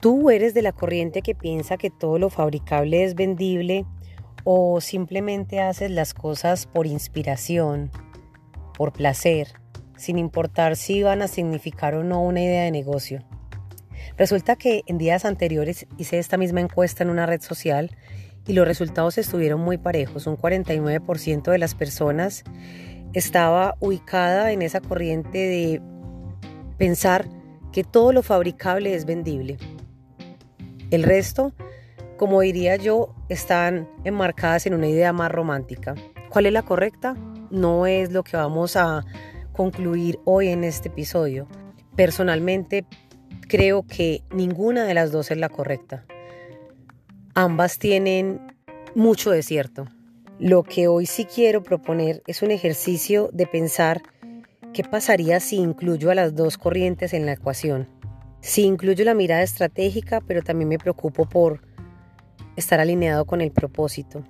¿Tú eres de la corriente que piensa que todo lo fabricable es vendible o simplemente haces las cosas por inspiración, por placer, sin importar si van a significar o no una idea de negocio? Resulta que en días anteriores hice esta misma encuesta en una red social y los resultados estuvieron muy parejos. Un 49% de las personas estaba ubicada en esa corriente de pensar que todo lo fabricable es vendible. El resto, como diría yo, están enmarcadas en una idea más romántica. ¿Cuál es la correcta? No es lo que vamos a concluir hoy en este episodio. Personalmente creo que ninguna de las dos es la correcta. Ambas tienen mucho de cierto. Lo que hoy sí quiero proponer es un ejercicio de pensar qué pasaría si incluyo a las dos corrientes en la ecuación. Sí incluyo la mirada estratégica, pero también me preocupo por estar alineado con el propósito.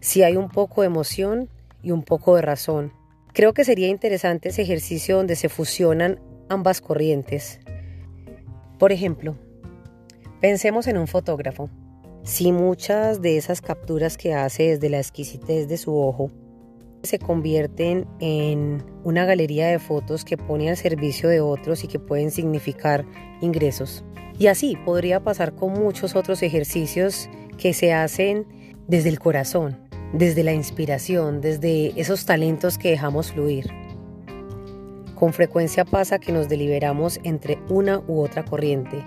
Si hay un poco de emoción y un poco de razón. Creo que sería interesante ese ejercicio donde se fusionan ambas corrientes. Por ejemplo, pensemos en un fotógrafo. Si muchas de esas capturas que hace desde la exquisitez de su ojo se convierten en una galería de fotos que pone al servicio de otros y que pueden significar ingresos. Y así podría pasar con muchos otros ejercicios que se hacen desde el corazón, desde la inspiración, desde esos talentos que dejamos fluir. Con frecuencia pasa que nos deliberamos entre una u otra corriente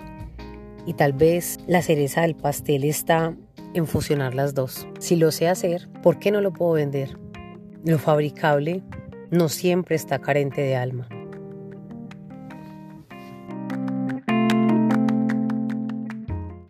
y tal vez la cereza del pastel está en fusionar las dos. Si lo sé hacer, ¿por qué no lo puedo vender? Lo fabricable no siempre está carente de alma.